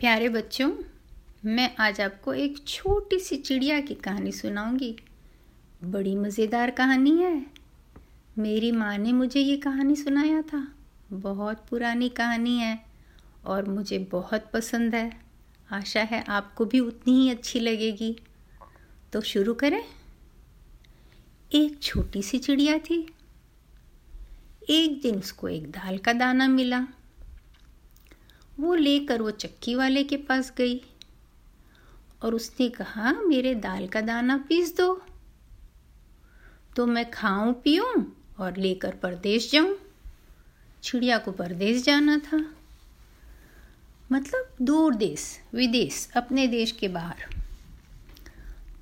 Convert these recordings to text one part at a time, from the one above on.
प्यारे बच्चों, मैं आज आपको एक छोटी सी चिड़िया की कहानी सुनाऊँगी। बड़ी मज़ेदार कहानी है। मेरी माँ ने मुझे ये कहानी सुनाया था। बहुत पुरानी कहानी है और मुझे बहुत पसंद है। आशा है आपको भी उतनी ही अच्छी लगेगी। तो शुरू करें। एक छोटी सी चिड़िया थी। एक दिन उसको एक दाल का दाना मिला। वो लेकर वो चक्की वाले के पास गई और उसने कहा, मेरे दाल का दाना पीस दो। तो मैं खाऊं, पीऊं और लेकर परदेश जाऊँ। चिड़िया को परदेश जाना था। मतलब दूर देश, विदेश, अपने देश के बाहर।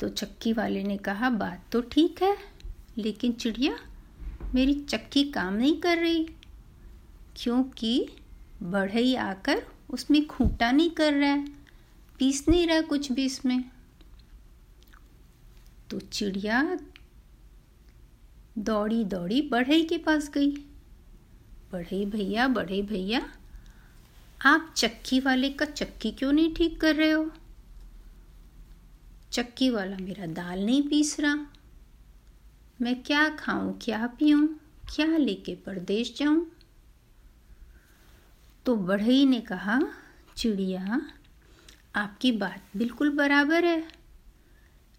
तो चक्की वाले ने कहा, बात तो ठीक है, लेकिन चिड़िया मेरी चक्की काम नहीं कर रही। क्योंकि बढ़ई आकर उसमें खूंटा नहीं कर रहा है, पीस नहीं रहा कुछ भी इसमें। तो चिड़िया दौड़ी दौड़ी बढ़ई के पास गई। बढ़ई भैया बढ़ई भैया, आप चक्की वाले का चक्की क्यों नहीं ठीक कर रहे हो? चक्की वाला मेरा दाल नहीं पीस रहा। मैं क्या खाऊं, क्या पीऊं, क्या लेके परदेश जाऊँ? तो बढ़ई ने कहा, चिड़िया, आपकी बात बिल्कुल बराबर है।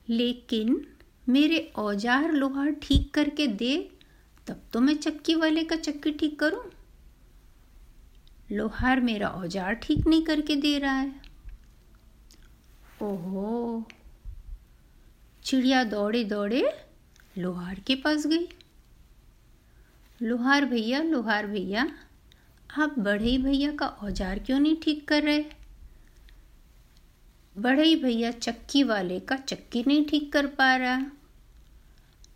लेकिन मेरे औज़ार लोहार ठीक करके दे, तब तो मैं चक्की वाले का चक्की ठीक करूँ। लोहार मेरा औज़ार ठीक नहीं करके दे रहा है। ओहो, चिड़िया दौड़े दौड़े लोहार के पास गई। लोहार भैया लोहार भैया आप बढ़ई भैया का औज़ार क्यों नहीं ठीक कर रहे? बढ़ई भैया चक्की वाले का चक्की नहीं ठीक कर पा रहा।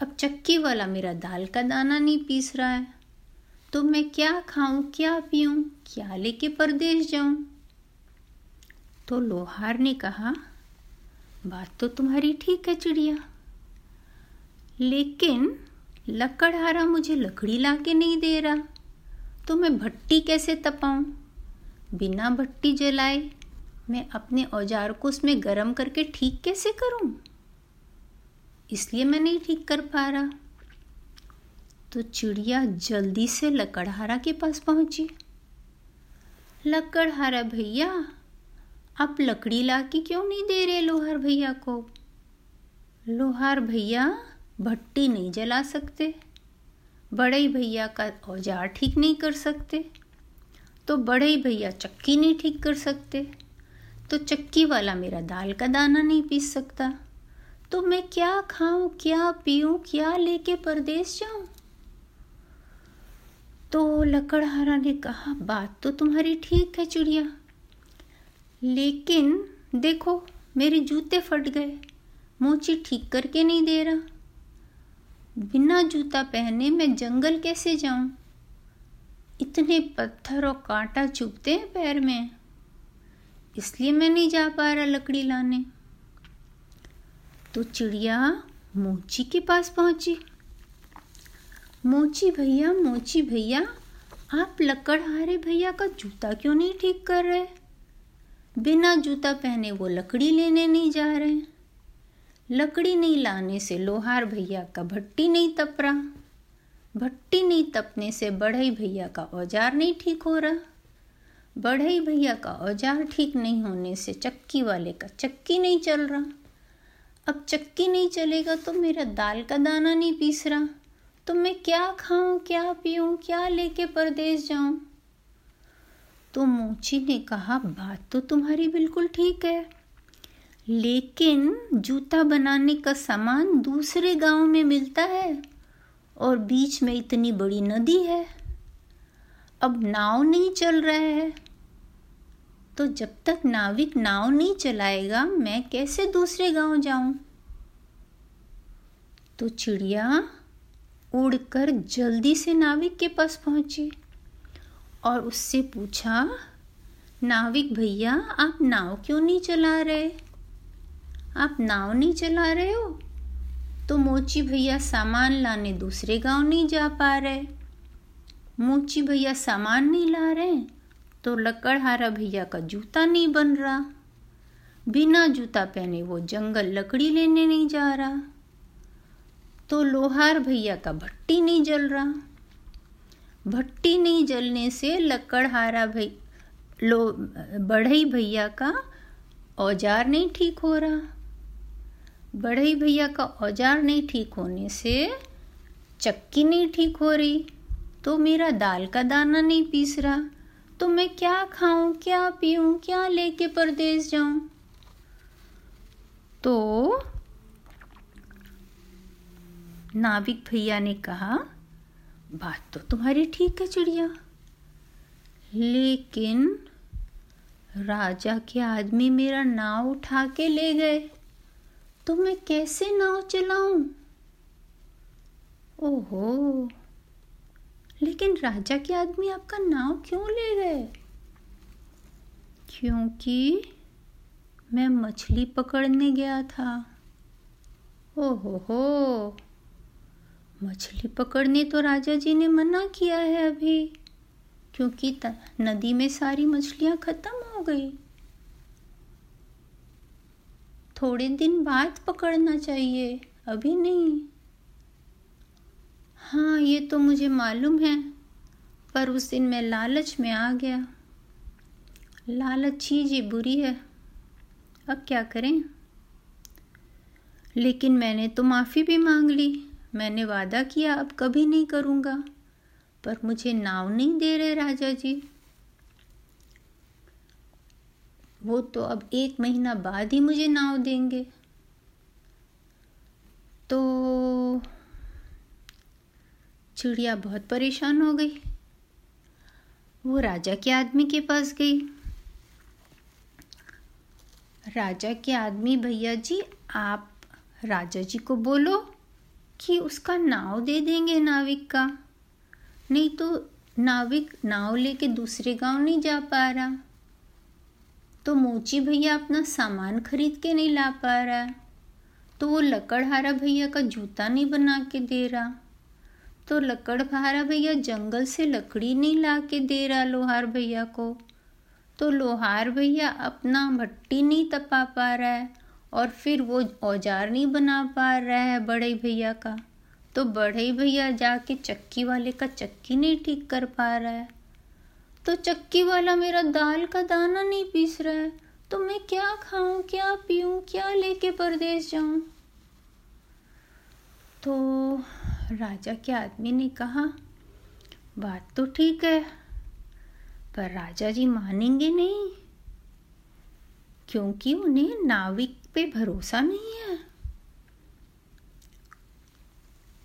अब चक्की वाला मेरा दाल का दाना नहीं पीस रहा है। तो मैं क्या खाऊं, क्या पीऊं, क्या लेके परदेश जाऊँ? तो लोहार ने कहा, बात तो तुम्हारी ठीक है चिड़िया। लेकिन लकड़हारा मुझे लकड़ी ला के नहीं दे रहा। तो मैं भट्टी कैसे तपाऊं? बिना भट्टी जलाए मैं अपने औज़ार को उसमें गर्म करके ठीक कैसे करूँ? इसलिए मैं नहीं ठीक कर पा रहा। तो चिड़िया जल्दी से लकड़हारा के पास पहुँची। लकड़हारा भैया, आप लकड़ी ला के क्यों नहीं दे रहे लोहार भैया को? लोहार भैया, भट्टी नहीं जला सकते। बड़े भैया का औज़ार ठीक नहीं कर सकते तो बड़े भैया चक्की नहीं ठीक कर सकते तो चक्की वाला मेरा दाल का दाना नहीं पीस सकता। तो मैं क्या खाऊं, क्या पीऊं, क्या लेके परदेश जाऊँ? तो लकड़हारा ने कहा, बात तो तुम्हारी ठीक है चिड़िया, लेकिन देखो मेरे जूते फट गए, मोची ठीक करके नहीं दे रहा। बिना जूता पहने मैं जंगल कैसे जाऊँ? इतने पत्थर और कांटा चुभते हैं पैर में। इसलिए मैं नहीं जा पा रहा लकड़ी लाने। तो चिड़िया मोची के पास पहुँची। मोची भैया मोची भैया, आप लकड़हारे भैया का जूता क्यों नहीं ठीक कर रहे? बिना जूता पहने वो लकड़ी लेने नहीं जा रहे। लकड़ी नहीं लाने से लोहार भैया का भट्टी नहीं तप रहा भट्टी नहीं तपने से बढ़ई भैया का औज़ार नहीं ठीक हो रहा। बढ़ई भैया का औज़ार ठीक नहीं होने से चक्की वाले का चक्की नहीं चल रहा। अब चक्की नहीं चलेगा तो मेरा दाल का दाना नहीं पीस रहा। तो मैं क्या खाऊं, क्या पीऊं, क्या लेके परदेश जाऊँ? तो मोची ने कहा, बात तो तुम्हारी बिल्कुल ठीक है। लेकिन जूता बनाने का सामान दूसरे गाँव में मिलता है और बीच में इतनी बड़ी नदी है। अब नाव नहीं चल रहा है। तो जब तक नाविक नाव नहीं चलाएगा, मैं कैसे दूसरे गाँव जाऊँ? तो चिड़िया उड़कर जल्दी से नाविक के पास पहुँची और उससे पूछा, नाविक भैया, आप नाव क्यों नहीं चला रहे? आप नाव नहीं चला रहे हो? तो मोची भैया सामान लाने दूसरे गाँव नहीं जा पा रहे। मोची भैया सामान नहीं ला रहे तो लकड़हारा भैया का जूता नहीं बन रहा। बिना जूता पहने वो जंगल लकड़ी लेने नहीं जा रहा। तो लोहार भैया का भट्टी नहीं जल रहा। भट्टी नहीं जलने से लकड़हारा भाई लो बढ़ई भैया का औज़ार नहीं ठीक हो रहा। बढ़ई भैया का औज़ार नहीं ठीक होने से, चक्की नहीं ठीक हो रही। तो मेरा दाल का दाना नहीं पीस रहा। तो मैं क्या खाऊं, क्या पीऊं, क्या लेके परदेश जाऊँ? तो नाविक भैया ने कहा, बात तो तुम्हारी ठीक है चिड़िया। लेकिन राजा के आदमी मेरा नाव उठा के ले गए। तो मैं कैसे नाव चलाऊं? ओहो, लेकिन राजा के आदमी आपका नाव क्यों ले गए? क्योंकि मैं मछली पकड़ने गया था। ओहो हो, मछली पकड़ने तो राजा जी ने मना किया है अभी, क्योंकि नदी में सारी मछलियाँ खत्म हो गई। थोड़े दिन बाद पकड़ना चाहिए। अभी नहीं। हाँ ये तो मुझे मालूम है, पर उस दिन मैं लालच में आ गया। लालच चीज़ ही बुरी है। अब क्या करें? लेकिन मैंने तो माफ़ी भी मांग ली। मैंने वादा किया, अब कभी नहीं करूँगा। पर मुझे नाव नहीं दे रहे राजा जी। वो तो अब एक महीना बाद ही मुझे नाव देंगे। तो चिड़िया बहुत परेशान हो गई। वो राजा के आदमी के पास गई। राजा के आदमी, भैया जी, आप राजा जी को बोलो कि उसका नाव दे देंगे नाविक का। नहीं तो नाविक नाव लेके दूसरे गाँव नहीं जा पा रहा। तो मोची भैया अपना सामान खरीद के नहीं ला पा रहा। है तो वो लकड़हारा भैया का जूता नहीं बना के दे रहा। तो लकड़हारा भैया जंगल से लकड़ी नहीं ला के दे रहा लोहार भैया को। तो लोहार भैया अपना भट्टी नहीं तपा पा रहा है और फिर वो औज़ार नहीं बना पा रहा है बड़े भैया का। तो बड़े भैया जाके चक्की वाले का चक्की नहीं ठीक कर पा रहा है। तो चक्की वाला मेरा दाल का दाना नहीं पीस रहा है। तो मैं क्या खाऊं, क्या पीऊं, क्या लेके परदेश जाऊँ? तो राजा के आदमी ने कहा, बात तो ठीक है, पर राजा जी मानेंगे नहीं, क्योंकि उन्हें नाविक पे भरोसा नहीं है।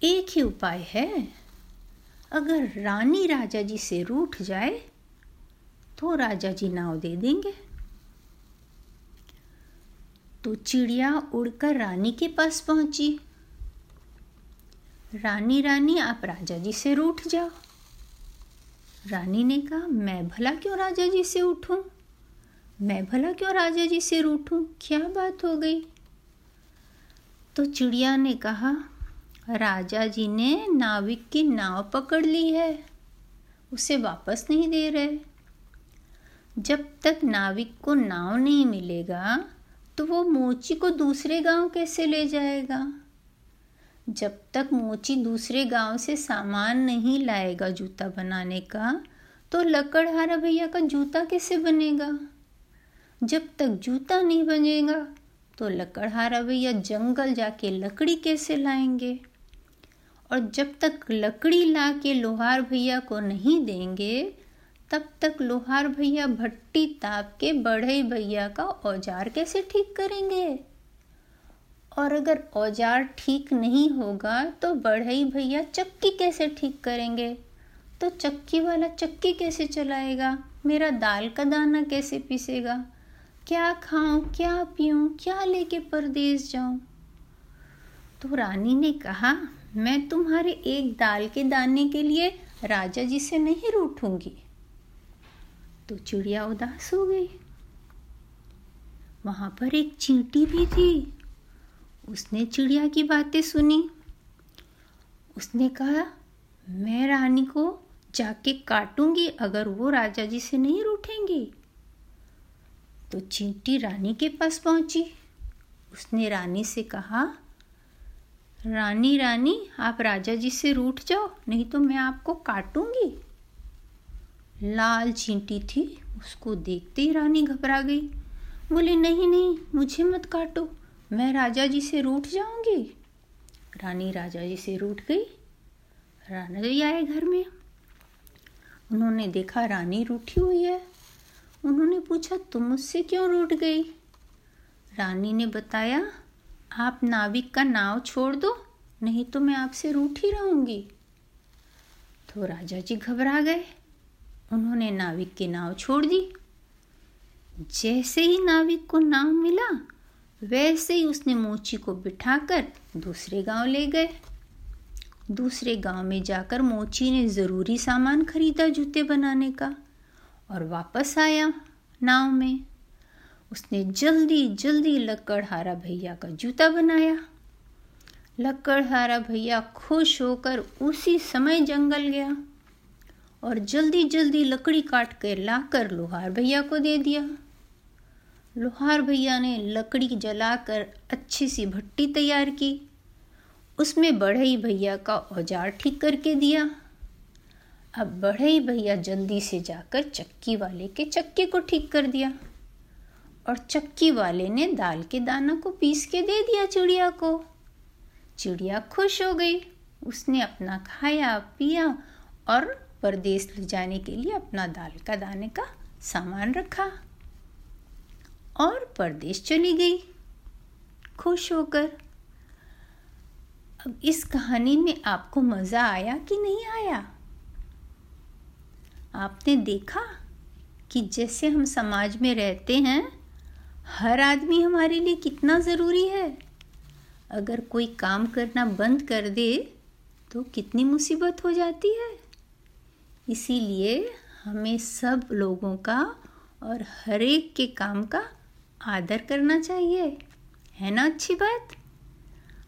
एक ही उपाय है, अगर रानी राजा जी से रूठ जाए तो राजा जी नाव दे देंगे। तो चिड़िया उड़कर रानी के पास पहुँची। रानी रानी, आप राजा जी से रूठ जाओ। रानी ने कहा, मैं भला क्यों राजा जी से उठूं? मैं भला क्यों राजा जी से रूठूं? क्या बात हो गई? तो चिड़िया ने कहा, राजा जी ने नाविक की नाव पकड़ ली है। उसे वापस नहीं दे रहे। जब तक नाविक को नाव नहीं मिलेगा तो वो मोची को दूसरे गाँव कैसे ले जाएगा? जब तक मोची दूसरे गाँव से सामान नहीं लाएगा जूता बनाने का तो लकड़हारा भैया का जूता कैसे बनेगा? जब तक जूता नहीं बनेगा तो लकड़हारा भैया जंगल जाके लकड़ी कैसे लाएँगे? और जब तक लकड़ी ला के लोहार भैया को नहीं देंगे तब तक लोहार भैया भट्टी ताप के बढ़े भैया का औज़ार कैसे ठीक करेंगे? और अगर औज़ार ठीक नहीं होगा तो बढ़ई भैया चक्की कैसे ठीक करेंगे? तो चक्की वाला चक्की कैसे चलाएगा? मेरा दाल का दाना कैसे पीसेगा? क्या खाऊं, क्या पीऊं, क्या लेके परदेश जाऊँ? तो रानी ने कहा, मैं तुम्हारे एक दाल के दाने के लिए राजा जी से नहीं रूठूँगी। तो चिड़िया उदास हो गई। वहाँ पर एक चींटी भी थी। उसने चिड़िया की बातें सुनी। उसने कहा, मैं रानी को जाके काटूँगी, अगर वो राजा जी से नहीं रूठेंगी। तो चींटी रानी के पास पहुँची। उसने रानी से कहा, रानी रानी, आप राजा जी से रूठ जाओ, नहीं तो मैं आपको काटूँगी। लाल चींटी थी, उसको देखते ही रानी घबरा गई। बोली, नहीं नहीं, मुझे मत काटो, मैं राजा जी से रूठ जाऊँगी। रानी राजा जी से रूठ गई। राजा जी आए घर में। उन्होंने देखा रानी रूठी हुई है। उन्होंने पूछा, तुम मुझसे क्यों रूठ गई? रानी ने बताया, आप नाविक का नाव छोड़ दो, नहीं तो मैं आपसे रूठी रहूँगी। तो राजा जी घबरा गए। उन्होंने नाविक की नाव छोड़ दी जैसे ही नाविक को नाव मिला, वैसे ही उसने मोची को बिठाकर दूसरे गाँव ले गए। दूसरे गाँव में जाकर मोची ने ज़रूरी सामान खरीदा जूते बनाने का और वापस आया नाव में। उसने जल्दी जल्दी लकड़हारा भैया का जूता बनाया। लकड़हारा भैया खुश होकर उसी समय जंगल गया। और जल्दी जल्दी लकड़ी काट कर लाकर लोहार भैया को दे दिया। लोहार भैया ने लकड़ी जलाकर अच्छी सी भट्टी तैयार की। उसमें बढ़ई भैया का औज़ार ठीक करके दिया। अब बढ़ई भैया जल्दी से जाकर चक्की वाले के चक्के को ठीक कर दिया और चक्की वाले ने दाल के दाना को पीस के दे दिया चिड़िया को। चिड़िया खुश हो गई। उसने अपना खाया, पिया और परदेश ले जाने के लिए अपना दाल का दाने का सामान रखा और परदेश चली गई, खुश होकर। अब इस कहानी में आपको मज़ा आया कि नहीं आया? आपने देखा कि जैसे हम समाज में रहते हैं, हर आदमी हमारे लिए कितना ज़रूरी है। अगर कोई काम करना बंद कर दे तो कितनी मुसीबत हो जाती है। इसीलिए हमें सब लोगों का और हर एक के काम का आदर करना चाहिए। है ना अच्छी बात?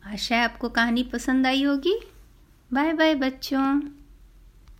आशा है आपको कहानी पसंद आई होगी। बाय बाय बच्चों।